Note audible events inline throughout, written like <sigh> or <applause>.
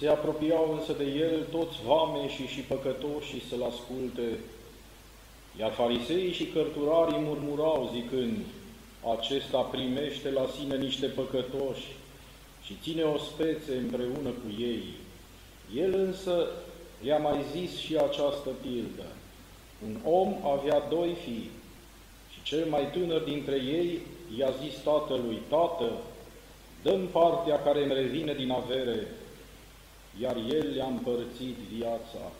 Se apropiau însă de el toți vameșii și păcătoșii să-l asculte, iar fariseii și cărturarii murmurau zicând, acesta primește la sine niște păcătoși și ține o spețe împreună cu ei. El însă i-a mai zis și această pildă. Un om avea doi fii și cel mai tânăr dintre ei i-a zis tatălui, Tată, dă partea care îmi revine din avere, iar el le-a împărțit viața.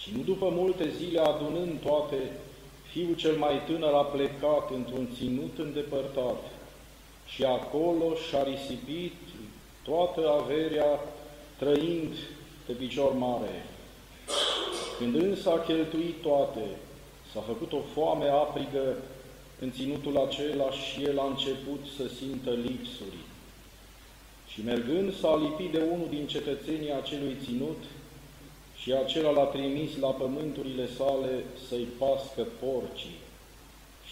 Și nu după multe zile, adunând toate, fiul cel mai tânăr a plecat într-un ținut îndepărtat și acolo și-a risipit toată averea trăind pe picior mare. Când însă a cheltuit toate, s-a făcut o foame aprigă în ținutul acela și el a început să simtă lipsuri. Și mergând s-a lipit de unul din cetățenii acelui ținut și acela l-a trimis la pământurile sale să-i pască porcii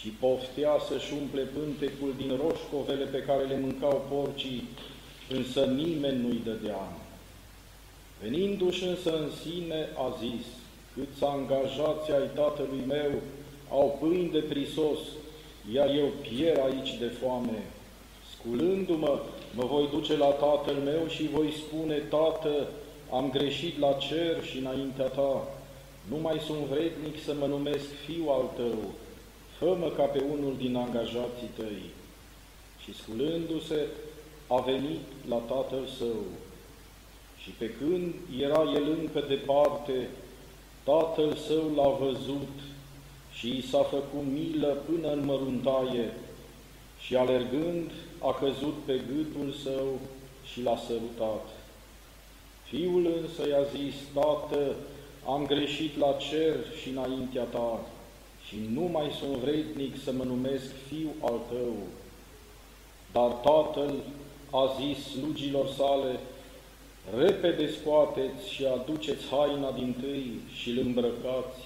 și poftea să-și umple pântecul din roșcovele pe care le mâncau porcii, însă nimeni nu-i dădea. Venindu-și însă în sine, a zis, câți angajați ai tatălui meu au pâini de prisos, iar eu pier aici de foame. Sculându-mă, mă voi duce la tatăl meu și voi spune, Tată, am greșit la cer și înaintea ta, nu mai sunt vrednic să mă numesc fiu al tău, fă ca pe unul din angajații tăi. Și sculându-se, a venit la tatăl său. Și pe când era el încă departe, tatăl său l-a văzut și i s-a făcut milă până în măruntaie și alergând a căzut pe gâtul său și l-a sărutat. Fiul însă i-a zis, Tată, am greșit la cer și înaintea ta și nu mai sunt vrednic să mă numesc fiu al tău. Dar tatăl a zis slugilor sale, repede scoateți și aduceți haina din tâi și îl îmbrăcați,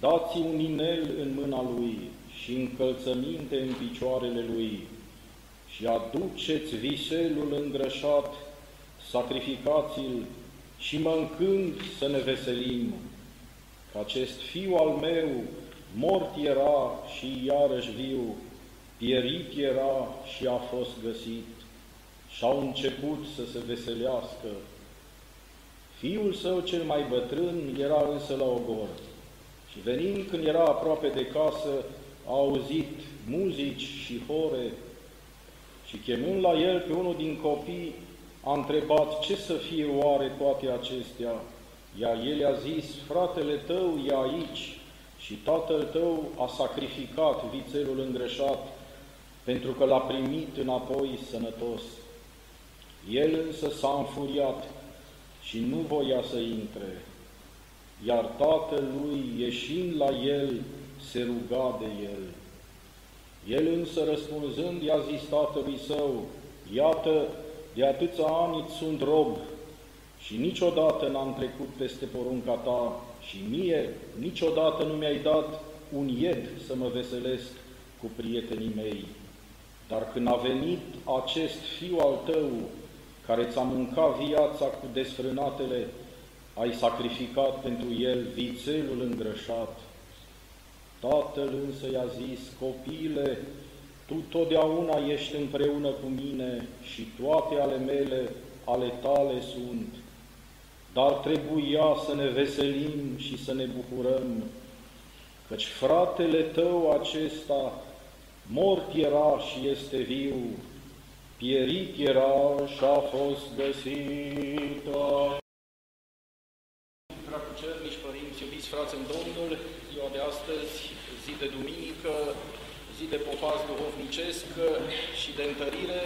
dați un inel în mâna lui și încălțăminte în picioarele lui și aduceți viselul îngrășat, sacrificați-l și mâncând să ne veselim, că acest fiu al meu mort era și iarăși viu, pierit era și a fost găsit. Și au început să se veselească. Fiul său cel mai bătrân era însă la ogor. Și venind când era aproape de casă, a auzit muzici și hore și chemând la el pe unul din copii, a întrebat ce să fie oare toate acestea, iar el i-a zis, fratele tău e aici și tatăl tău a sacrificat vițelul îngreșat pentru că l-a primit înapoi sănătos. El însă s-a înfuriat și nu voia să intre, iar tatălui, ieșind la el, se ruga de el. El însă, răspunzând, i-a zis tatălui său, Iată, de atâția ani îți sunt rob și niciodată n-am trecut peste porunca ta și mie niciodată nu mi-ai dat un ied să mă veselesc cu prietenii mei. Dar când a venit acest fiu al tău, care ți-a mâncat viața cu desfrânatele, ai sacrificat pentru el vițelul îngrășat. Tatăl însă i-a zis, copile, tu totdeauna ești împreună cu mine și toate ale mele, ale tale sunt. Dar trebuia să ne veselim și să ne bucurăm, căci fratele tău acesta mort era și este viu, pierit era și a fost găsit. Preacucernici, părinți, iubiți frați în Domnul, ziua de astăzi, zi de duminică, zi de popaz duhovnicesc și de întărire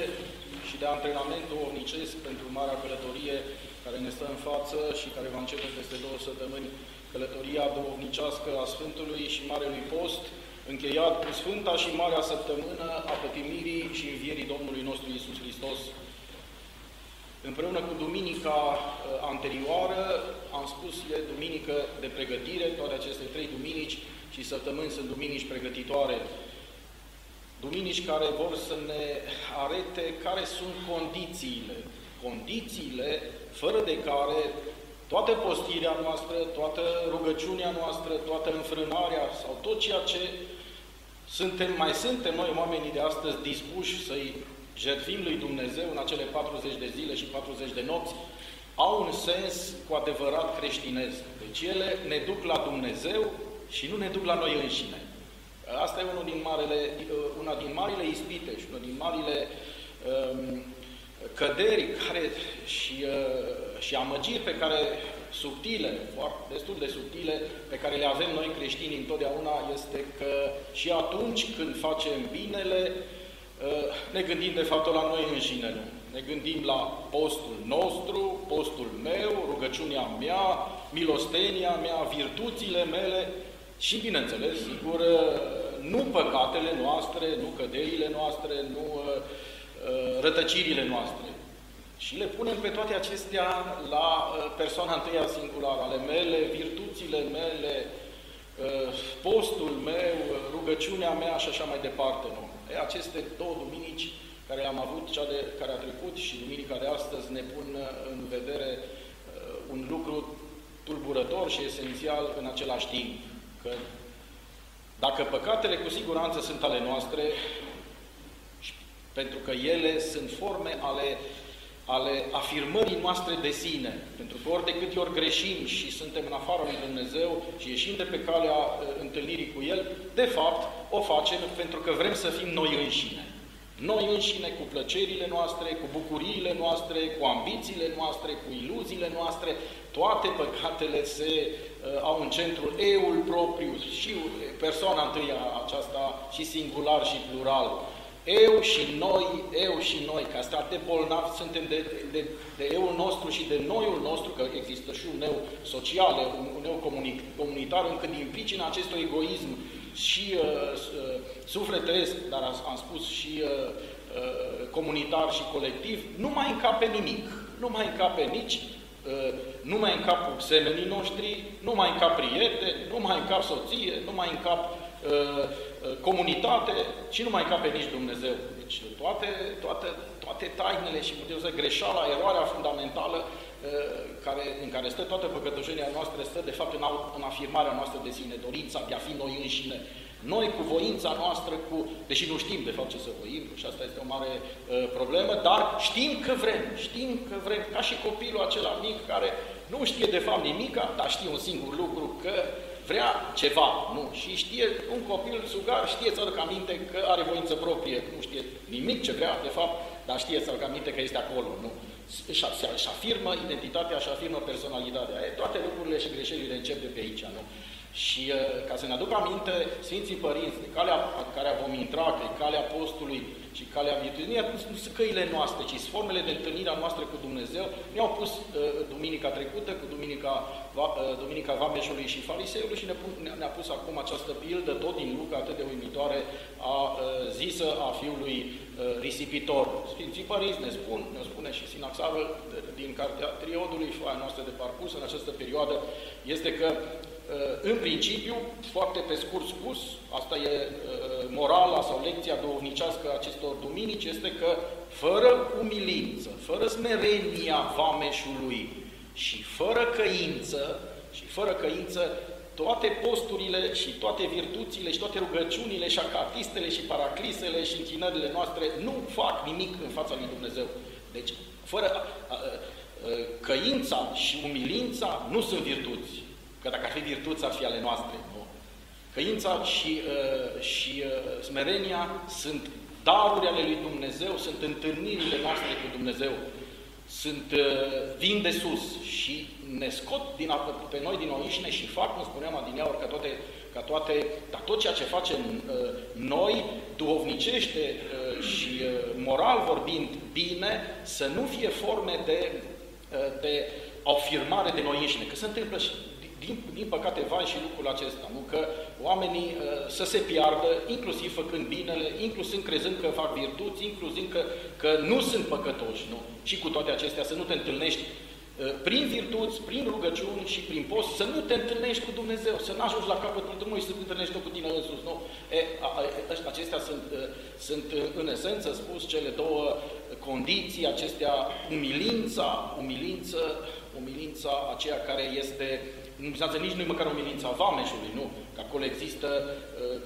și de antrenament duhovnicesc pentru marea călătorie care ne stă în față și care va începe peste două săptămâni călătoria duhovnicească a Sfântului și Marelui Post, încheiat cu Sfânta și Marea Săptămână a pătimirii și învierii Domnului nostru Isus Hristos. Împreună cu duminica uh, anterioară, am spus, e duminică de pregătire, toate aceste trei duminici și săptămâni sunt duminici pregătitoare. Duminici care vor să ne arete care sunt condițiile, condițiile fără de care toată postirea noastră, toată rugăciunea noastră, toată înfrânarea sau tot ceea ce suntem, mai suntem noi oamenii de astăzi dispuși să-i jertfim lui Dumnezeu în acele 40 de zile și 40 de nopți, au un sens cu adevărat creștinez. Deci ele ne duc la Dumnezeu și nu ne duc la noi înșine. Asta e unul din marele, una din marile ispite și una din marile um, căderi care, și, uh, și amăgiri pe care subtile, foarte, destul de subtile, pe care le avem noi creștini întotdeauna, este că și atunci când facem binele, uh, ne gândim de fapt la noi înșine, nu? Ne gândim la postul nostru, postul meu, rugăciunea mea, milostenia mea, virtuțile mele și, bineînțeles, sigur, uh, nu păcatele noastre, nu căderile noastre, nu uh, rătăcirile noastre. Și le punem pe toate acestea la persoana întâia singulară, ale mele, virtuțile mele, postul meu, rugăciunea mea și așa mai departe. Nu? E, aceste două duminici care am avut, cea de, care a trecut și duminica de astăzi, ne pun în vedere uh, un lucru tulburător și esențial în același timp. Că dacă păcatele cu siguranță sunt ale noastre, pentru că ele sunt forme ale, ale afirmării noastre de sine. Pentru că ori de câte ori greșim și suntem în afara lui Dumnezeu și ieșim de pe calea uh, întâlnirii cu El, de fapt o facem pentru că vrem să fim noi înșine. Noi înșine, cu plăcerile noastre, cu bucuriile noastre, cu ambițiile noastre, cu iluziile noastre, toate păcatele se uh, au în centru eul propriu și persoana întâia aceasta și singular și plural. Eu și noi, eu și noi, ca asta de bolnavi suntem de, de, de eul nostru și de noiul nostru, că există și un eu social, un, un eu comunitar, încât din pricina acestui egoism și uh, uh, sufletesc, dar am, am spus și uh, uh, comunitar și colectiv, nu mai încape nimic. Nu mai încape nici, uh, nu mai încap semenii noștri, nu mai încap prieteni, nu mai încap soție, nu mai încap uh, uh, comunitate și nu mai încape nici Dumnezeu. Deci toate, toate, toate tainele și putem să greșeala, eroarea fundamentală care, în care stă toată păcătoșenia noastră, stă de fapt în, în afirmarea noastră de sine, dorința de a fi noi înșine. Noi cu voința noastră, cu, deși nu știm de fapt ce să voim, și asta este o mare uh, problemă, dar știm că vrem, știm că vrem, ca și copilul acela mic care nu știe de fapt nimica, dar știe un singur lucru, că vrea ceva, nu? Și știe, un copil sugar știe să aduc aminte că are voință proprie, nu știe nimic ce vrea, de fapt, dar știe să aduc aminte că este acolo, nu? își, își afirmă identitatea, își afirmă personalitatea. E, toate lucrurile și greșelile încep de pe aici, nu? Și uh, ca să ne aduc aminte, Sfinții Părinți, de calea pe care vom intra, că e calea postului și calea virtuții, nu sunt căile noastre, ci sunt formele de întâlnire a noastră cu Dumnezeu. Ne-au pus uh, duminica trecută, cu duminica, va, uh, duminica Vameșului și Fariseului și ne pun, ne-a pus acum această pildă, tot din Luca, atât de uimitoare, a uh, zisă a fiului uh, risipitor. Sfinții Părinți ne spun, ne spune și Sinaxarul din cartea Triodului, foaia noastră de parcurs în această perioadă, este că Uh, în principiu, foarte pe scurt spus, asta e uh, morala sau lecția duhovnicească a acestor duminici, este că fără umilință, fără smerenia vameșului și fără căință, și fără căință, toate posturile și toate virtuțile și toate rugăciunile și acatistele și paraclisele și închinările noastre nu fac nimic în fața lui Dumnezeu. Deci, fără căința și umilința nu sunt virtuți. Că dacă ar fi virtuți, ar fi ale noastre. Nu? Căința și, uh, și uh, smerenia sunt daruri ale lui Dumnezeu, sunt întâlnirile noastre cu Dumnezeu, sunt, uh, vin de sus și ne scot din, pe noi din oișne și fac, cum spuneam adineauri, ca toate, ca toate, ca tot ceea ce facem uh, noi, duhovnicește uh, și uh, moral vorbind bine, să nu fie forme de, uh, de afirmare de noi înșine, că se întâmplă și din, din păcate, vai și lucrul acesta, nu? că oamenii uh, să se piardă, inclusiv făcând binele, inclusiv crezând că fac virtuți, inclusiv că, că nu sunt păcătoși. Nu? Și cu toate acestea să nu te întâlnești prin virtuți, prin rugăciuni și prin post, să nu te întâlnești cu Dumnezeu, să nu ajungi la capătul drumului și să te întâlnești cu tine însuși. Nu. E, a, a, acestea sunt, sunt, în esență spus, cele două condiții, acestea, umilința, umilință, umilința aceea care este nu înseamnă nici nu măcar umilința vameșului, nu. Că acolo există,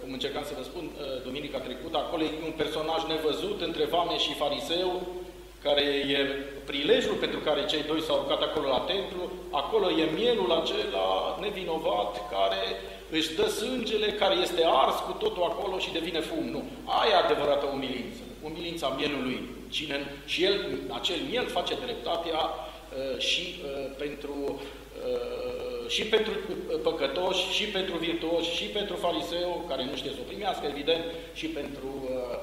cum încercam să vă spun duminica trecută, acolo e un personaj nevăzut între vameș și fariseu, care e prilejul pentru care cei doi s-au urcat acolo la templu, acolo e mielul acela nevinovat care își dă sângele, care este ars cu totul acolo și devine fum. Nu. Aia e adevărată umilință. Umilința mielului. Cine, și el, acel miel face dreptatea uh, și uh, pentru uh, și pentru păcătoși, și pentru virtuoși, și pentru fariseu, care nu știe să o primească, evident, și pentru uh,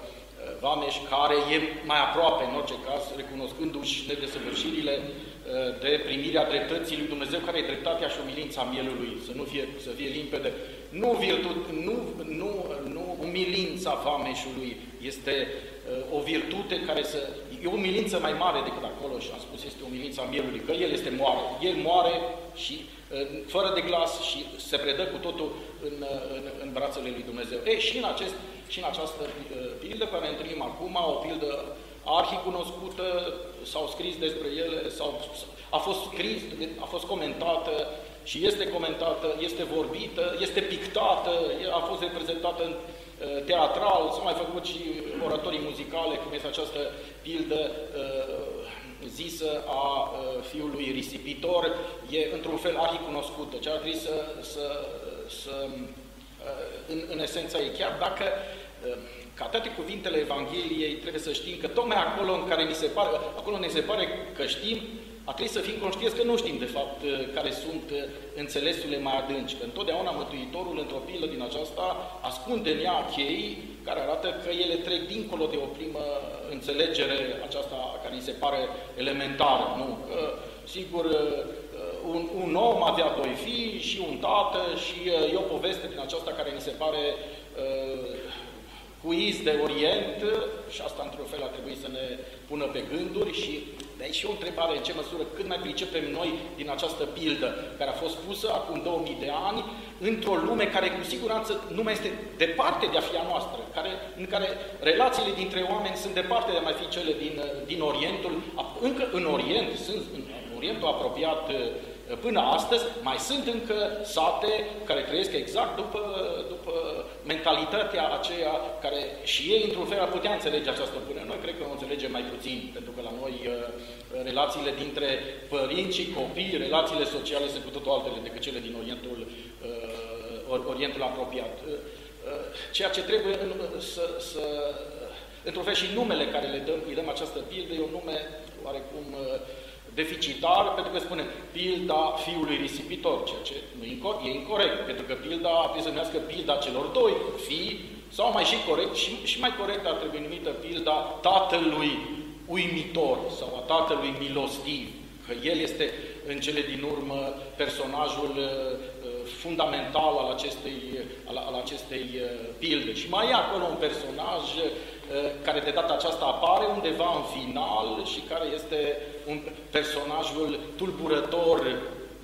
Vameș, care e mai aproape, în orice caz, recunoscându-și nedesăvârșirile uh, de primirea dreptății lui Dumnezeu, care e dreptatea și umilința mielului, să nu fie, să fie limpede. Nu, virtut, nu, nu, nu umilința Vameșului este uh, o virtute care să... E o umilință mai mare decât acolo și am spus, este umilința mielului, că el este moare. El moare și uh, fără de glas și se predă cu totul în, în, în brațele lui Dumnezeu. E, și în acest și în această uh, pildă care ne întâlnim acum, o pildă arhicunoscută, s-au scris despre ele, sau a fost scris, a fost comentată și este comentată, este vorbită, este pictată, a fost reprezentată în uh, teatral, s-au mai făcut și oratorii muzicale, cum este această pildă uh, zisă a fiului risipitor, e într-un fel arhicunoscută, ce ar trebui să, să, să în, în esența ei, chiar dacă ca toate cuvintele Evangheliei trebuie să știm că tocmai acolo în care ni se pare, acolo ne se pare că știm, a trebuit să fim conștienți că nu știm de fapt care sunt înțelesurile mai adânci, că întotdeauna Mântuitorul într-o pilă din aceasta ascunde în ea chei care arată că ele trec dincolo de o primă înțelegere aceasta care ni se pare elementară, nu? Că, sigur, un, un om avea doi fii și un tată și e o poveste din aceasta care ni se pare uh, cu iz de Orient și asta într-un fel ar trebui să ne pună pe gânduri și de aici și o întrebare în ce măsură cât mai pricepem noi din această pildă care a fost pusă acum 2000 de ani într-o lume care cu siguranță nu mai este departe de a fi a noastră, care, în care relațiile dintre oameni sunt departe de a mai fi cele din, din Orientul, încă în Orient, sunt în Orientul apropiat Până astăzi mai sunt încă sate care trăiesc exact după, după mentalitatea aceea care și ei, într-un fel, ar putea înțelege această până. Noi cred că o înțelegem mai puțin, pentru că la noi uh, relațiile dintre părinți și copii, relațiile sociale sunt cu totul altele decât cele din Orientul, uh, Orientul apropiat. Uh, ceea ce trebuie să, să într-un fel și numele care le dăm, îi dăm această pildă, e un nume oarecum deficitar, pentru că spune pilda fiului risipitor, ceea ce nu e incorrect, pentru că pilda trebuie să numească pilda celor doi fii, sau mai și corect, și, și mai corect ar trebui numită pilda tatălui uimitor sau a tatălui milostiv, că el este în cele din urmă personajul uh, fundamental al acestei, al, al acestei uh, pilde. Și mai e acolo un personaj uh, care de data aceasta apare undeva în final și care este un personajul tulburător,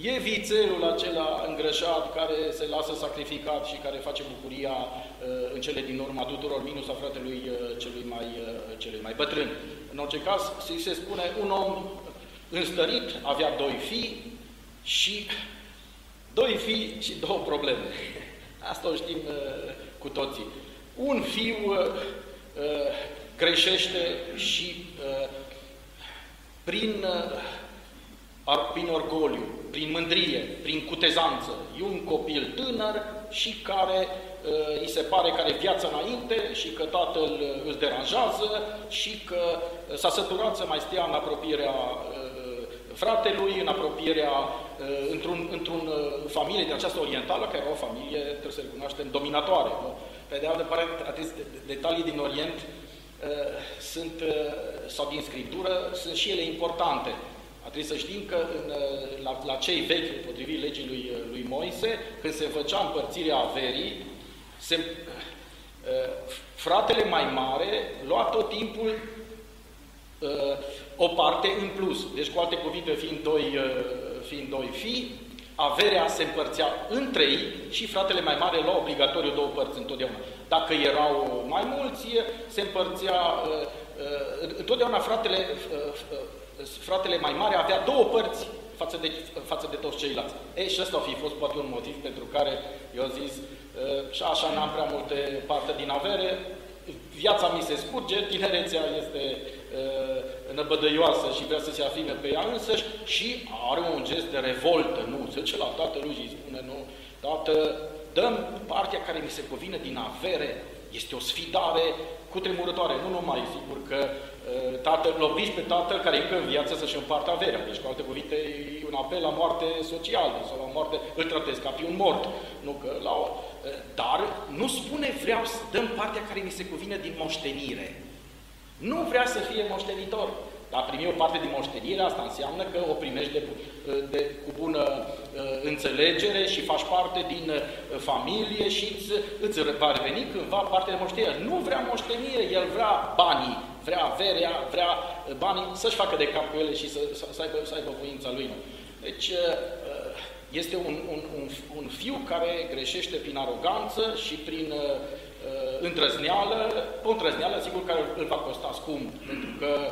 e vițelul acela îngrășat care se lasă sacrificat și care face bucuria uh, în cele din urma tuturor, minus a fratelui uh, celui mai, uh, celui mai bătrân. În orice caz, se spune, un om înstărit avea doi fii și doi fii și două probleme. <laughs> Asta o știm cu toții. Un fiu greșește și prin, uh, prin orgoliu, prin mândrie, prin cutezanță. E un copil tânăr și care uh, îi se pare că are viața înainte și că tatăl uh, îl deranjează și că s-a săturat să mai stea în apropierea fratelui, în apropierea, într-un, într-un familie din această orientală, care era o familie, trebuie să recunoaștem, dominatoare. Nu? Pe de altă parte, atât detalii din Orient Uh, sunt, uh, sau din Scriptură, sunt și ele importante. A trebuit să știm că în, uh, la, la cei vechi, potrivit legii lui, lui Moise, când se făcea împărțirea averii, se, fratele mai mare lua tot timpul o parte în plus. Deci, cu alte cuvinte, fiind doi, fiind doi fii, averea se împărțea între ei și fratele mai mare la obligatoriu două părți întotdeauna. Dacă erau mai mulți, se împărțea... Întotdeauna fratele, fratele mai mare avea două părți față de, față de toți ceilalți. Ei, și ăsta a fi fost poate un motiv pentru care eu am zis și așa n-am prea multe parte din avere, viața mi se scurge, tinerețea este uh, năbădăioasă și vrea să se afine pe ea însăși și are un gest de revoltă, nu, se duce la tatălui și îi spune, nu, tată, dăm partea care mi se cuvine din avere, este o sfidare cutremurătoare, nu numai, sigur că uh, tatăl, loviși pe tatăl care încă în viață să-și împartă averea. Deci, cu alte cuvinte, e un apel la moarte socială sau la moarte, îl tratez ca pe un mort. Nu că la o, uh, dar nu spune vreau să dăm partea care mi se cuvine din moștenire. Nu vrea să fie moștenitor. Dar primi o parte din moștenire, asta înseamnă că o primești de, de, cu bună uh, înțelegere și faci parte din uh, familie și îți, îți va reveni cândva parte de moștenire. Nu vrea moștenire, el vrea banii, vrea averea, vrea uh, banii, să-și facă de cap cu ele și să, să, să, aibă, să aibă voința lui. Deci uh, uh, este un, un, un, un fiu care greșește prin aroganță și prin uh, îndrăzneală, o îndrăzneală, sigur, care îl va costa scump, pentru că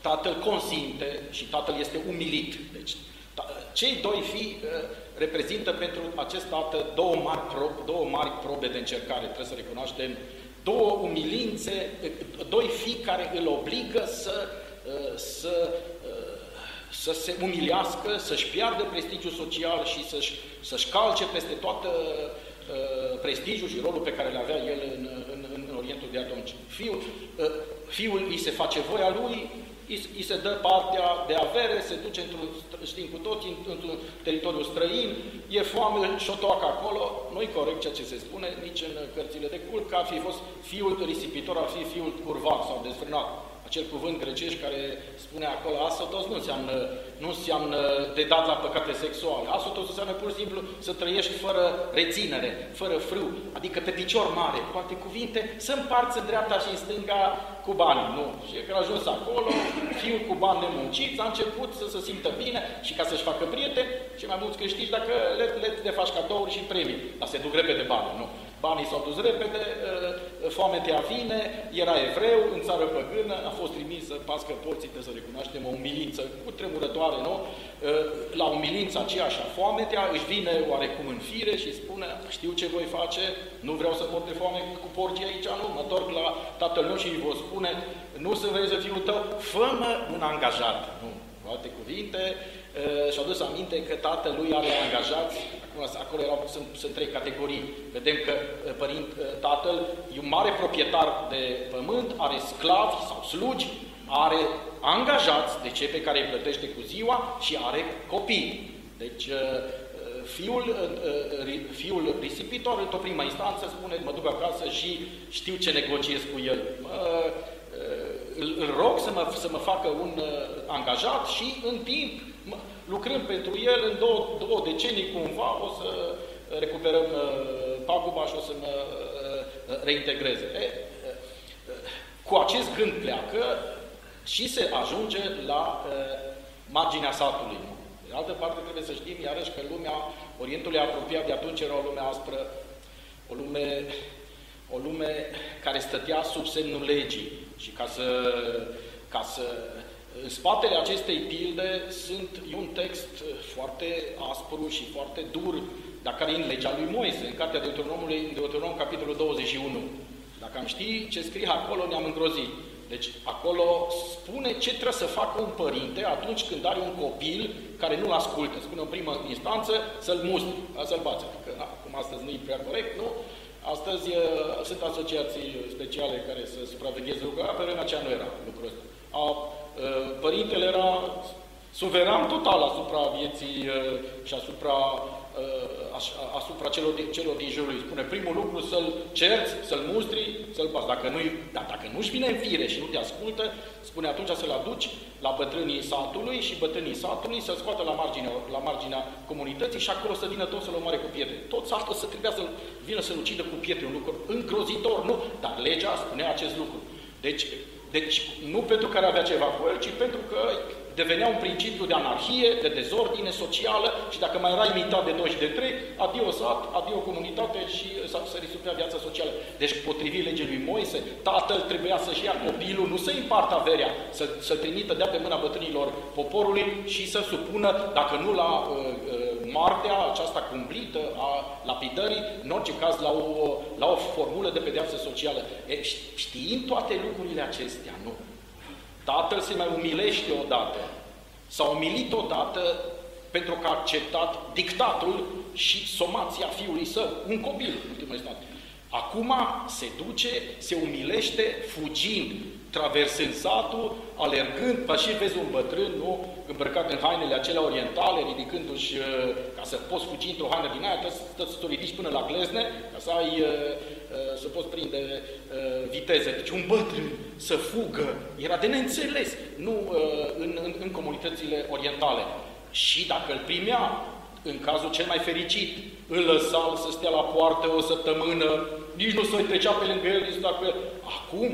tatăl consinte și tatăl este umilit. Deci, cei doi fii reprezintă pentru acest tată două mari, probe, două mari probe de încercare, trebuie să recunoaștem, două umilințe, doi fii care îl obligă să, să, să se umilească, să-și piardă prestigiul social și să-și să, calce peste toată prestigiul și rolul pe care le avea el în, în, în Orientul de atunci. Fiul, fiul îi se face voia lui, îi se dă partea de avere, se duce într-un, știm cu toți, într-un teritoriu străin, e foame și o toacă acolo, nu-i corect ceea ce se spune nici în cărțile de cult, că ar fi fost fiul risipitor, ar fi fiul curvat sau desfrânat acel cuvânt grecești care spune acolo asotos nu înseamnă, nu înseamnă de dat la păcate sexuale. Asotos înseamnă pur și simplu să trăiești fără reținere, fără frâu, adică pe picior mare, cu alte cuvinte, să împarți în dreapta și în stânga cu bani. Nu. Și că a ajuns acolo, fiul cu bani nemunciți, a început să se simtă bine și ca să-și facă prieteni și mai mulți câștigi dacă le, le, le faci cadouri și premii. Dar se duc repede bani, nu. Banii s-au dus repede, ă, foametea vine, era evreu, în țară păgână, a fost trimis să pască porții, trebuie să recunoaștem, o umilință cu tremurătoare, nu? Ă, la umilința aceea și a foametea își vine oarecum în fire și spune, știu ce voi face, nu vreau să mor de foame cu porcii aici, nu, mă întorc la tatăl meu și îi vă spune, nu sunt vrei să fiul tău, fă un angajat, nu, cu alte cuvinte, Uh, și-au dus aminte că tatălui are angajați, acum acolo erau, sunt, sunt trei categorii. Vedem că uh, părint, uh, tatăl e un mare proprietar de pământ, are sclavi sau slugi, are angajați, de ce pe care îi plătește cu ziua și are copii. Deci fiul, fiul risipitor, într-o primă instanță, spune, mă duc acasă și știu ce negociez cu el. Mă, îl rog să mă, să mă facă un angajat și în timp lucrând pentru el, în două, două decenii cumva o să recuperăm uh, paguba și o să mă uh, reintegreze. E, uh, cu acest gând pleacă și se ajunge la marginea satului. De altă parte, trebuie să știm iarăși că lumea Orientului apropiat de atunci era o lume aspră, o lume, o lume care stătea sub semnul legii. Și ca să, ca să în spatele acestei pilde sunt un text foarte aspru și foarte dur, dar care e în legea lui Moise, în Cartea Deuteronomului, Deuteronom, capitolul 21. Dacă am ști ce scrie acolo, ne-am îngrozit. Deci acolo spune ce trebuie să facă un părinte atunci când are un copil care nu-l ascultă. Spune în primă instanță să-l mustri, să-l bață. Că acum astăzi nu e prea corect, nu? Astăzi sunt asociații speciale care să supravegheze lucrurile, pe vremea aceea nu era lucrul ăsta. A Uh, părintele era suveran total asupra vieții uh, și asupra, uh, asupra celor, din, celor din jurul lui. Spune, primul lucru să-l cerți, să-l mustri, să-l bați. Dacă, nu dar dacă nu-și vine în fire și nu te ascultă, spune atunci să-l aduci la bătrânii satului și bătrânii satului să scoată la marginea, la marginea comunității și acolo să vină toți să-l omoare cu pietre. Tot satul să trebuia să vină să-l ucidă cu pietre, un lucru îngrozitor, nu? Dar legea spunea acest lucru. Deci, Deci, nu pentru că avea ceva cu el, ci pentru că devenea un principiu de anarhie, de dezordine socială și dacă mai era imitat de doi și de trei, adio sat, adio comunitate și să risupea viața socială. Deci, potrivit legii lui Moise, tatăl trebuia să-și ia copilul, nu să împartă averea, să, să trimită de pe mâna bătrânilor poporului și să supună, dacă nu la uh, uh, moartea aceasta cumplită a lapidării, în orice caz la o, la o formulă de pedeapsă socială. E, știind toate lucrurile acestea, nu? Tatăl se mai umilește odată. S-a umilit odată pentru că a acceptat dictatul și somația fiului său, un copil, în ultimul instant. Acum se duce, se umilește, fugind, traversând satul, alergând, pa și vezi un bătrân, nu, îmbrăcat în hainele acelea orientale, ridicându-și, uh, ca să poți fugi într-o haină din aia, trebuie să, să o ridici până la glezne, ca să ai, uh, uh, să poți prinde viteze. Deci un bătrân să fugă, era de neînțeles, nu în, în, în comunitățile orientale. Și dacă îl primea, în cazul cel mai fericit, îl lăsa să stea la poartă o săptămână, nici nu să-i trecea pe lângă el, nici pe el. Acum,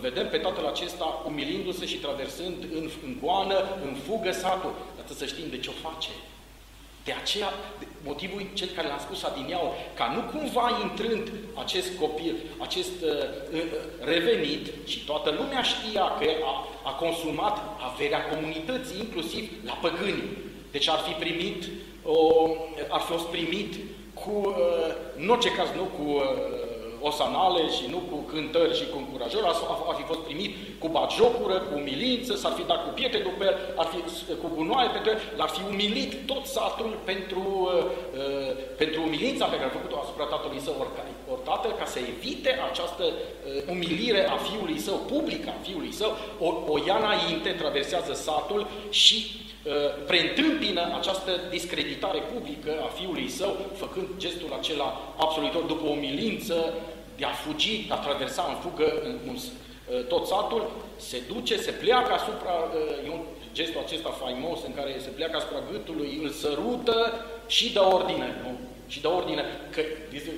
vedem pe tatăl acesta umilindu-se și traversând în, în goană, în fugă satul. Dar să știm de ce o face. De aceea, motivul cel care l-am spus adineau, ca nu cumva intrând acest copil, acest uh, uh, revenit, și toată lumea știa că a, a consumat averea comunității, inclusiv la păgâni. Deci ar fi primit, o, ar fi fost primit cu, uh, în orice caz nu cu uh, osanale și nu cu cântări și cu încurajări, ar fi fost primit cu batjocură, cu umilință, s-ar fi dat cu pietre după el, ar fi cu gunoaie pentru el, l-ar fi umilit tot satul pentru, uh, uh, pentru umilința pe care a făcut-o asupra tatălui său ori tatăl, ca să evite această uh, umilire a fiului său, publică a fiului său, o, o ia înainte, traversează satul și Uh, preîntâmpină această discreditare publică a fiului său, făcând gestul acela absolutor după o milință de a fugi, de a traversa în fugă în, în, uh, tot satul, se duce, se pleacă asupra, uh, e un gestul acesta faimos în care se pleacă asupra gâtului, îl sărută și dă ordine, nu? Și dă ordine, că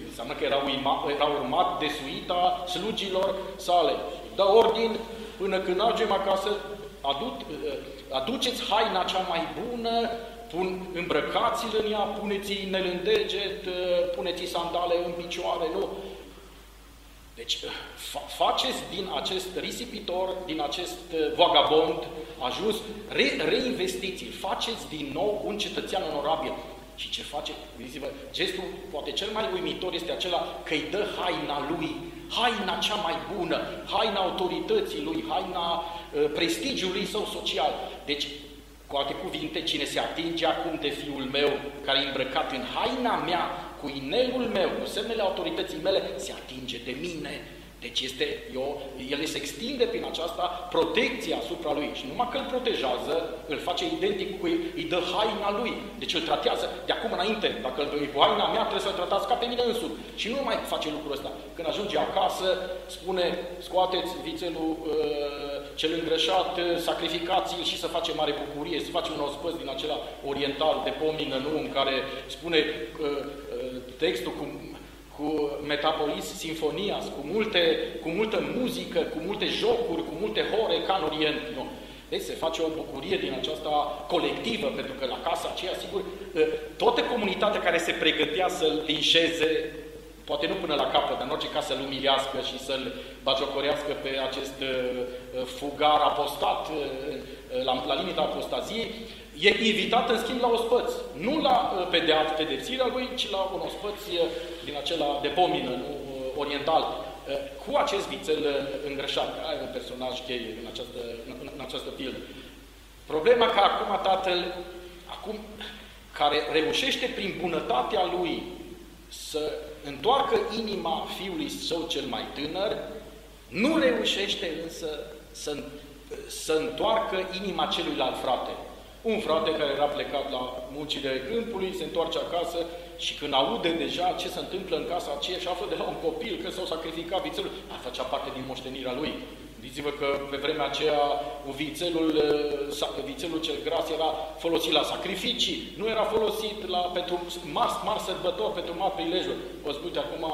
înseamnă că era, uima, era urmat de suita slugilor sale. Dă ordin până când ajungem acasă, adu, aduceți haina cea mai bună, pun, îmbrăcați-l în ea, puneți-i inel în deget, puneți-i sandale în picioare, nu? Deci, fa faceți din acest risipitor, din acest vagabond ajuns, re reinvestiți faceți din nou un cetățean onorabil. Și ce face? Gândiți-vă, gestul poate cel mai uimitor este acela că îi dă haina lui, haina cea mai bună, haina autorității lui, haina uh, prestigiului său social. Deci, cu alte cuvinte, cine se atinge acum de fiul meu, care e îmbrăcat în haina mea, cu inelul meu, cu semnele autorității mele, se atinge de mine, deci este, eu, el se extinde prin aceasta protecția asupra lui și numai că îl protejează, îl face identic cu ei, îi dă haina lui. Deci îl tratează de acum înainte. Dacă îl dă cu haina mea, trebuie să-l tratați ca pe mine însuși. Și nu mai face lucrul ăsta. Când ajunge acasă, spune, scoateți vițelul uh, cel îngrășat, sacrificați-l și să face mare bucurie, să face un ospăț din acela oriental de pomină, nu? În care spune uh, uh, textul cum cu Metapolis Sinfonias, cu, multe, cu multă muzică, cu multe jocuri, cu multe hore, ca în Orient. Nu. Deci se face o bucurie din aceasta colectivă, pentru că la casa aceea, sigur, ă, toată comunitatea care se pregătea să-l linșeze, poate nu până la capăt, dar în orice caz să-l umilească și să-l bajocorească pe acest ă, fugar apostat la, la limita apostaziei, e invitat în schimb la ospăț. Nu la uh, pedeat pedepsirea lui, ci la un ospăț uh, din acela de pomină, nu, uh, oriental. Cu acest vițel îngrășat, care e un personaj cheie în această, în, în această pildă. Problema că acum tatăl, acum, care reușește prin bunătatea lui să întoarcă inima fiului său cel mai tânăr, nu reușește însă să, să întoarcă inima celuilalt frate. Un frate care era plecat la muncile câmpului, se întoarce acasă și când aude deja ce se întâmplă în casa aceea și află de la un copil că s-au sacrificat vițelul, a făcea parte din moștenirea lui. Gândiți-vă că pe vremea aceea vițelul, vițelul cel gras era folosit la sacrificii, nu era folosit la, pentru mari, mari sărbători, pentru mari prilejuri. Vă spun acum,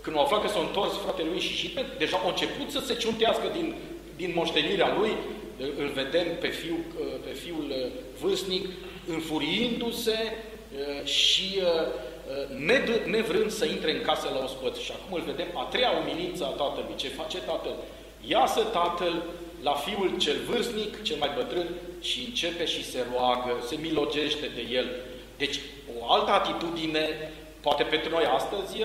când au aflat că s-a întors fratele lui și și deja au început să se ciuntească din, din moștenirea lui, îl vedem pe, fiu, pe fiul vârstnic înfuriindu-se și nevrând să intre în casă la ospăț. Și acum îl vedem a treia umilință a tatălui. Ce face tatăl? Iasă tatăl la fiul cel vârstnic, cel mai bătrân, și începe și se roagă, se milogește de el. Deci, o altă atitudine, poate pentru noi astăzi,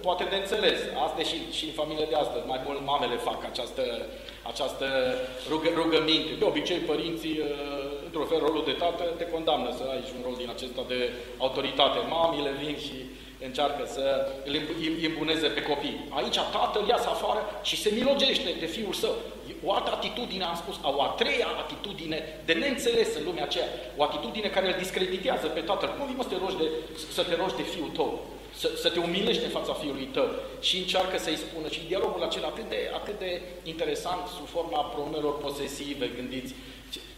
poate de înțeles. Asta și, și în familie de astăzi. Mai mult mamele fac această, această rugă, rugăminte. De obicei, părinții într-un fel, rolul de tată te condamnă să ai un rol din acesta de autoritate. Mamile vin și încearcă să îl îmbuneze pe copii. Aici tatăl iasă afară și se milogește de fiul său. O altă atitudine, am spus, o a treia atitudine de neînțeles în lumea aceea, o atitudine care îl discreditează pe tatăl. Cum vii mă să te rogi de, să te rogi de fiul tău? Să, să te umilești în fața fiului tău și încearcă să-i spună. Și dialogul acela atât de, atât de interesant sub forma pronumelor posesive, gândiți,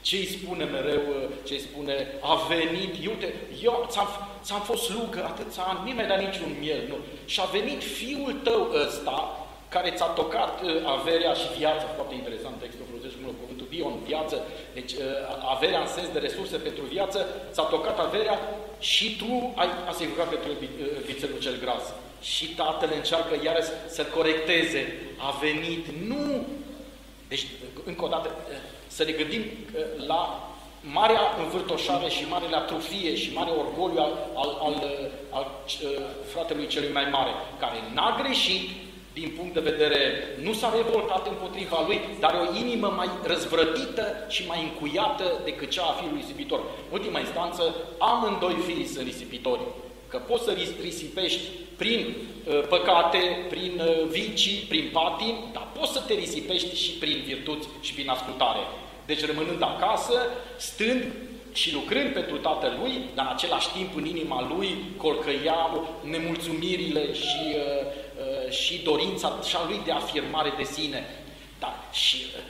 ce îi spune mereu, ce îi spune, a venit, uite, eu ți-am, ți-am fost slugă atâția ani, nu mi-ai dat niciun miel, nu. Și a venit fiul tău ăsta, care ți-a tocat uh, averea și viața, foarte interesant textul, folosește mult cuvântul bion, viață, deci uh, averea în sens de resurse pentru viață, ți-a tocat averea și tu ai asigurat pentru uh, vițelul cel gras. Și tatăl încearcă iarăși să corecteze, a venit, nu! Deci, încă o dată, să ne gândim uh, la marea învârtoșare și marele atrofie și mare orgoliu al, al, al, uh, al uh, fratelui celui mai mare, care n-a greșit din punct de vedere, nu s-a revoltat împotriva lui, dar o inimă mai răzvrătită și mai încuiată decât cea a fiului risipitor. În ultima instanță, amândoi fii sunt risipitori. Că poți să risipești prin uh, păcate, prin uh, vicii, prin patim, dar poți să te risipești și prin virtuți și prin ascultare. Deci rămânând acasă, stând și lucrând pentru tatălui, dar în același timp în inima lui colcăiau nemulțumirile și, uh, uh, și dorința și a lui de afirmare de sine. Da, și uh,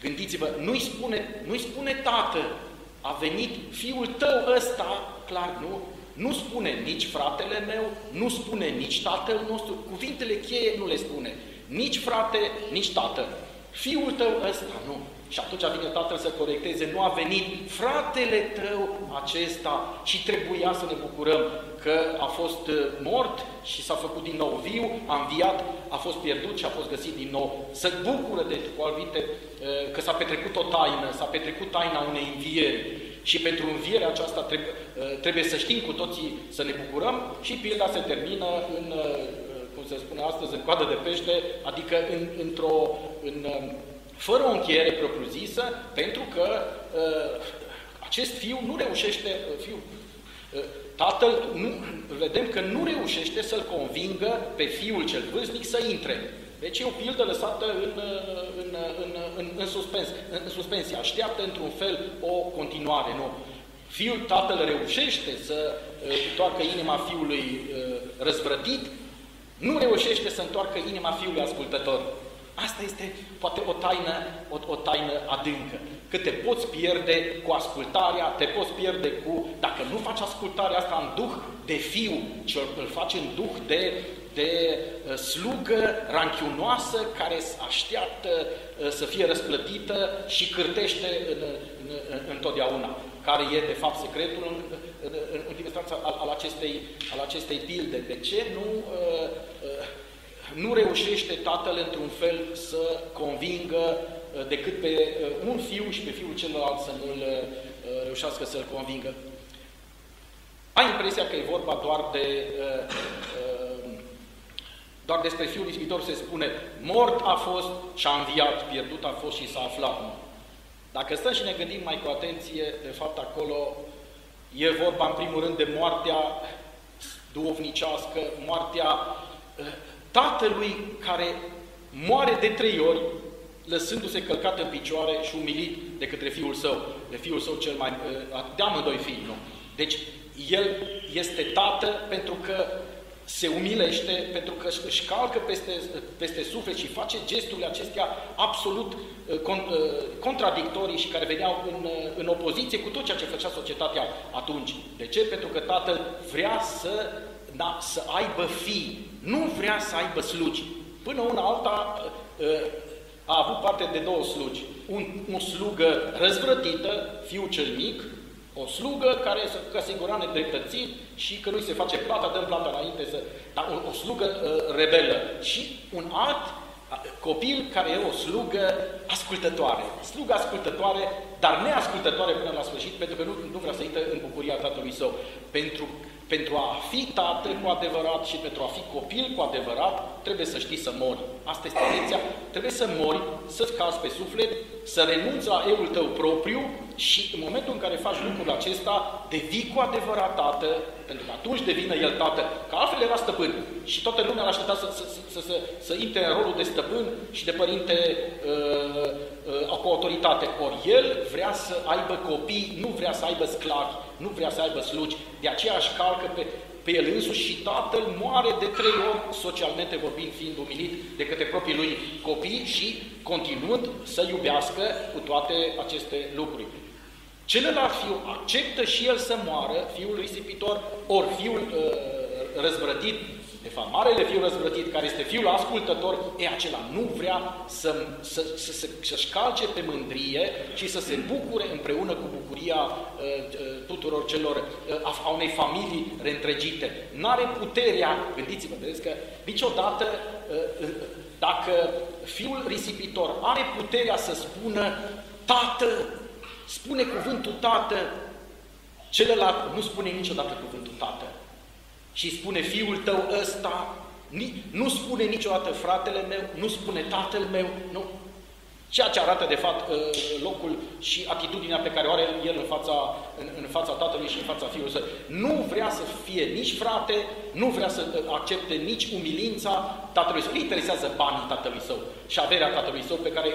gândiți-vă, nu-i spune, nu spune tată, a venit fiul tău ăsta, clar, nu? Nu spune nici fratele meu, nu spune nici tatăl nostru, cuvintele cheie nu le spune. Nici frate, nici tată. Fiul tău ăsta, nu. Și atunci vine tatăl să corecteze, nu a venit fratele tău acesta și trebuia să ne bucurăm că a fost uh, mort și s-a făcut din nou viu, a înviat, a fost pierdut și a fost găsit din nou. Să bucură de cu alvite uh, că s-a petrecut o taină, s-a petrecut taina unei învieri. Și pentru învierea aceasta trebuie, uh, trebuie să știm cu toții să ne bucurăm și pilda se termină în, cum se spune astăzi, în coadă de pește, adică în, într-o, în, fără o încheiere propriu-zisă, pentru că uh, acest fiu nu reușește, uh, fiu, uh, tatăl, nu, vedem că nu reușește să-l convingă pe fiul cel vârstnic să intre. Deci e o pildă lăsată în, uh, în, în, în, în, suspens, în suspensie. Așteaptă într-un fel o continuare. Nu? Fiul, tatăl reușește să uh, întoarcă inima fiului uh, răzvrătit, nu reușește să întoarcă inima fiului ascultător. Asta este poate o taină, o, o taină adâncă. Că te poți pierde cu ascultarea, te poți pierde cu... Dacă nu faci ascultarea asta în duh de fiu, ci îl faci în duh de, de uh, slugă ranchiunoasă care așteaptă uh, să fie răsplătită și cârtește în, în, în, întotdeauna, care e de fapt secretul în, în, în, în al, al, acestei, al acestei pilde. De ce nu uh, uh, nu reușește tatăl într-un fel să convingă uh, decât pe uh, un fiu și pe fiul celălalt să nu-l uh, reușească să-l convingă. Ai impresia că e vorba doar de doar despre Fiul Ispitor se spune mort a fost și a înviat, pierdut a fost și s-a aflat. Nu. Dacă stăm și ne gândim mai cu atenție, de fapt acolo e vorba în primul rând de moartea duovnicească, moartea tatălui care moare de trei ori, lăsându-se călcat în picioare și umilit de către fiul său, de fiul său cel mai, de amândoi fii, nu? Deci, el este tată pentru că se umilește pentru că își calcă peste, peste suflet și face gesturile acestea absolut uh, con, uh, contradictorii și care veneau în, uh, în opoziție cu tot ceea ce făcea societatea atunci. De ce? Pentru că tatăl vrea să, da, să aibă fii, nu vrea să aibă slugi. Până una alta a avut parte de două slugi. Un, un slugă răzvrătită, fiul cel mic, o slugă care să asigura nedreptățit și că nu se face plata, dăm plata înainte, să, dar o, o slugă uh, rebelă. Și un alt copil care e o slugă ascultătoare. Slugă ascultătoare, dar neascultătoare până la sfârșit, pentru că nu, nu vrea să intre în bucuria tatălui său. Pentru pentru a fi tată cu adevărat și pentru a fi copil cu adevărat, trebuie să știi să mori. Asta este lecția. Trebuie să mori, să-ți cazi pe suflet, să renunți la eul tău propriu și în momentul în care faci lucrul acesta, devii cu adevărat tată, pentru că atunci devine el tată, că altfel era stăpân. Și toată lumea l-a așteptat să, să, să, să, să intre în rolul de stăpân și de părinte uh, uh, cu autoritate. Ori el vrea să aibă copii, nu vrea să aibă sclavi nu vrea să aibă slugi, de aceea își calcă pe, pe el însuși și tatăl moare de trei ori, socialmente vorbind, fiind umilit de către proprii lui copii și continuând să iubească cu toate aceste lucruri. Celălalt fiu acceptă și el să moară, fiul lui Sipitor, ori fiul uh, răzvrătit de fapt, marele fiu răzvrătit, care este fiul ascultător, e acela nu vrea să, să, să, să, să-și calce pe mândrie și să se bucure împreună cu bucuria uh, uh, tuturor celor, uh, a unei familii reîntregite. N-are puterea, gândiți-vă, vedeți că niciodată, uh, dacă fiul risipitor are puterea să spună Tată, spune cuvântul Tată, celălalt nu spune niciodată cuvântul Tată și spune fiul tău ăsta, nu spune niciodată fratele meu, nu spune tatăl meu, nu. Ceea ce arată, de fapt, ă, locul și atitudinea pe care o are el în fața, în, în fața tatălui și în fața fiului său. Nu vrea să fie nici frate, nu vrea să accepte nici umilința tatălui său. Îi interesează banii tatălui său și averea tatălui său pe care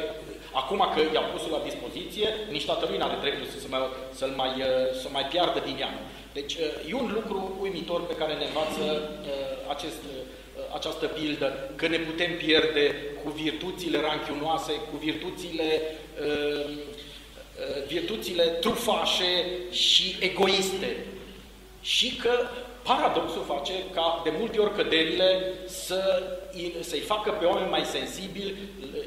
Acum că i-a pus la dispoziție, nici tatălui nu are dreptul să, mai, să-l mai, să mai piardă din ea. Deci e un lucru uimitor pe care ne învață acest, această pildă, că ne putem pierde cu virtuțile ranchiunoase, cu virtuțile, virtuțile trufașe și egoiste. Și că Paradoxul face ca de multe ori căderile să, să-i facă pe oameni mai sensibili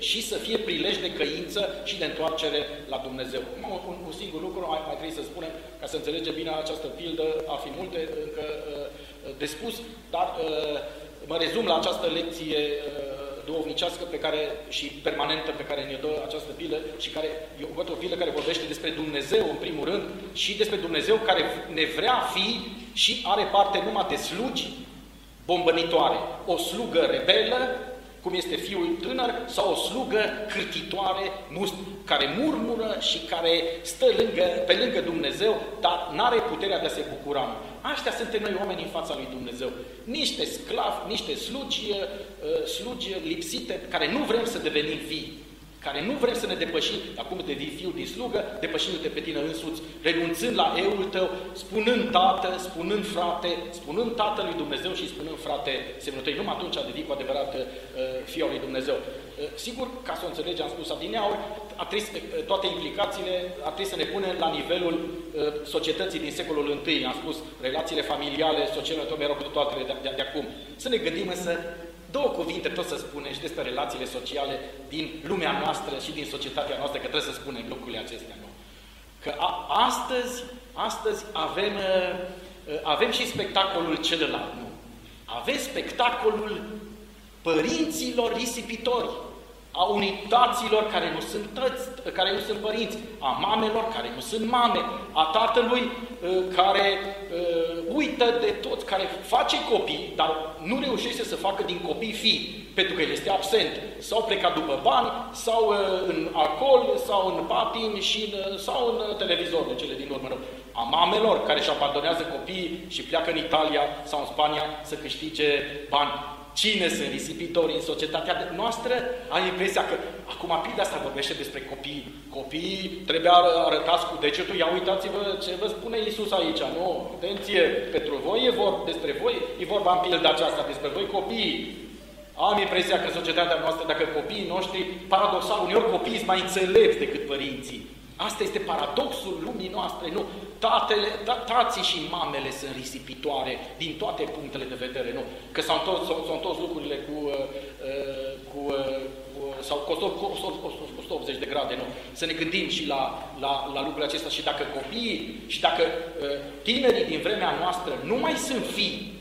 și să fie prilej de căință și de întoarcere la Dumnezeu. Un, un singur lucru mai, mai trebuie să spunem, ca să înțelegem bine această pildă, ar fi multe încă uh, de spus, dar uh, mă rezum la această lecție uh, duovnicească pe care, și permanentă pe care ne dă această pilă și care eu văd o pilă care vorbește despre Dumnezeu în primul rând și despre Dumnezeu care ne vrea fi și are parte numai de slugi bombănitoare. O slugă rebelă, cum este fiul tânăr, sau o slugă cârtitoare, care murmură și care stă lângă, pe lângă Dumnezeu, dar nu are puterea de a se bucura. Aștia suntem noi oameni în fața lui Dumnezeu. Niște sclavi, niște slugi, uh, slugi lipsite, care nu vrem să devenim vii care nu vrem să ne depășim, acum devii fiul din slugă, depășindu-te pe tine însuți, renunțând la eul tău, spunând tată, spunând frate, spunând tatălui Dumnezeu și spunând frate semnul tău. Numai atunci devii cu adevărat uh, fiul lui Dumnezeu. Uh, sigur, ca să o înțelegem, am spus adineauri, a trebuit, uh, toate implicațiile a trebuit să ne punem la nivelul uh, societății din secolul I. Am spus, relațiile familiale, sociale, tot erau cu toate de, de, de acum. Să ne gândim însă Două cuvinte tot să spunem și despre relațiile sociale din lumea noastră și din societatea noastră, că trebuie să spunem lucrurile acestea. Nu? Că a, astăzi, astăzi avem, uh, avem și spectacolul celălalt. Nu? Avem spectacolul părinților risipitori a unităților care nu sunt tăți, care nu sunt părinți, a mamelor care nu sunt mame, a tatălui uh, care uh, uită de toți, care face copii, dar nu reușește să facă din copii fii, pentru că el este absent, sau plecat după bani, sau uh, în alcool, sau în patin, și în, sau în televizor, de cele din urmă rău. A mamelor care își abandonează copiii și pleacă în Italia sau în Spania să câștige bani Cine sunt risipitori în societatea noastră? Am impresia că acum pilda asta vorbește despre copii. Copiii trebuie arătați cu degetul. Ia uitați-vă ce vă spune Isus aici. Nu, atenție, pentru voi e vorba despre voi, e vorba în pilda aceasta despre voi copiii. Am impresia că societatea noastră, dacă copiii noștri, paradoxal, uneori copiii sunt mai înțelepți decât părinții. Asta este paradoxul lumii noastre, nu? Tatele, tații și mamele sunt risipitoare din toate punctele de vedere, nu? Că s-au întors, s-au întors lucrurile cu, uh, uh, cu, uh, cu sau cu 180 de grade, nu? Să ne gândim și la, la, la lucrurile acestea și dacă copiii și dacă tinerii din vremea noastră nu mai sunt fii,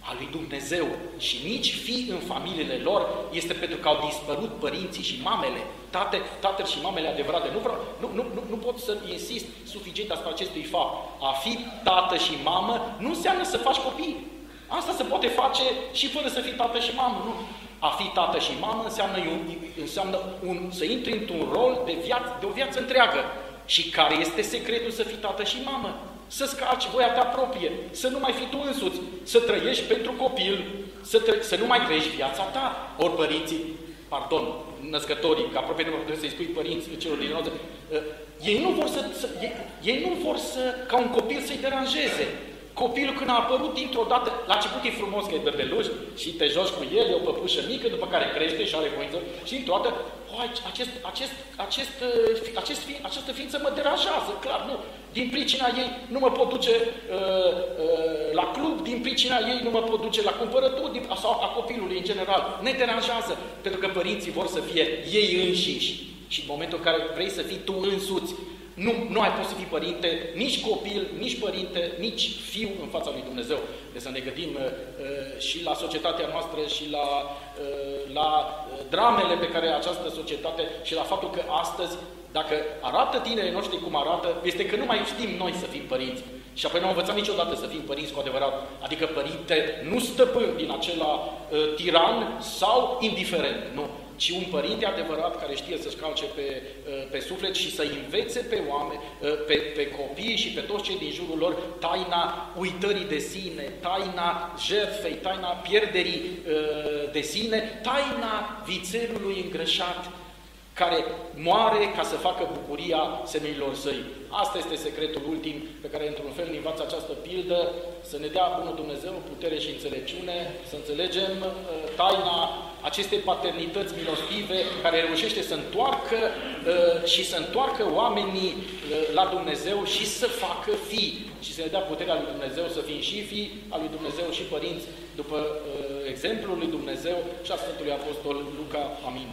al lui Dumnezeu și nici fi în familiile lor este pentru că au dispărut părinții și mamele, tate, tatăl și mamele adevărate. Nu, vreau, nu, nu, nu, nu pot să insist suficient asupra acestui fapt. A fi tată și mamă nu înseamnă să faci copii. Asta se poate face și fără să fii tată și mamă. Nu. A fi tată și mamă înseamnă, un, înseamnă un, să intri într-un rol de, viață, de o viață întreagă. Și care este secretul să fii tată și mamă? să-ți calci voia ta proprie, să nu mai fii tu însuți, să trăiești pentru copil, să, tră- să nu mai trăiești viața ta. Ori părinții, pardon, născătorii, că aproape nu trebuie să-i spui părinți celor din nou, uh, ei nu vor să, să ei, ei nu vor să, ca un copil să-i deranjeze. Copilul când a apărut dintr-o dată, la început e frumos că e bebeluș și te joci cu el, e o păpușă mică, după care crește și are voință și într-o dată, oh, acest, acest, acest, uh, acest, fi, această ființă mă deranjează, clar, nu. Din pricina ei nu mă pot duce uh, uh, la club, din pricina ei nu mă pot duce la cumpărături, din, sau a copilului în general. Ne deranjează, pentru că părinții vor să fie ei înșiși. Și în momentul în care vrei să fii tu însuți nu, nu ai poți să fii părinte, nici copil, nici părinte, nici fiu în fața lui Dumnezeu. Deci să ne gândim uh, uh, și la societatea noastră și la, uh, la uh, dramele pe care această societate și la faptul că astăzi, dacă arată tinerii noștri cum arată, este că nu mai știm noi să fim părinți. Și apoi nu am învățat niciodată să fim părinți cu adevărat, adică părinte nu stăpân din acela uh, tiran sau indiferent, nu ci un părinte adevărat care știe să-și calce pe, uh, pe suflet și să învețe pe oameni, uh, pe, pe copii și pe toți cei din jurul lor taina uitării de sine, taina jertfei, taina pierderii uh, de sine, taina vițelului îngrășat, care moare ca să facă bucuria seminilor săi. Asta este secretul ultim pe care, într-un fel, învață această pildă, să ne dea Bunul Dumnezeu putere și înțelepciune, să înțelegem uh, taina acestei paternități milostive care reușește să întoarcă uh, și să întoarcă oamenii uh, la Dumnezeu și să facă fii și să ne dea puterea lui Dumnezeu să fim și fii al lui Dumnezeu și părinți după exemplul lui Dumnezeu și a Sfântului Apostol Luca. Amin.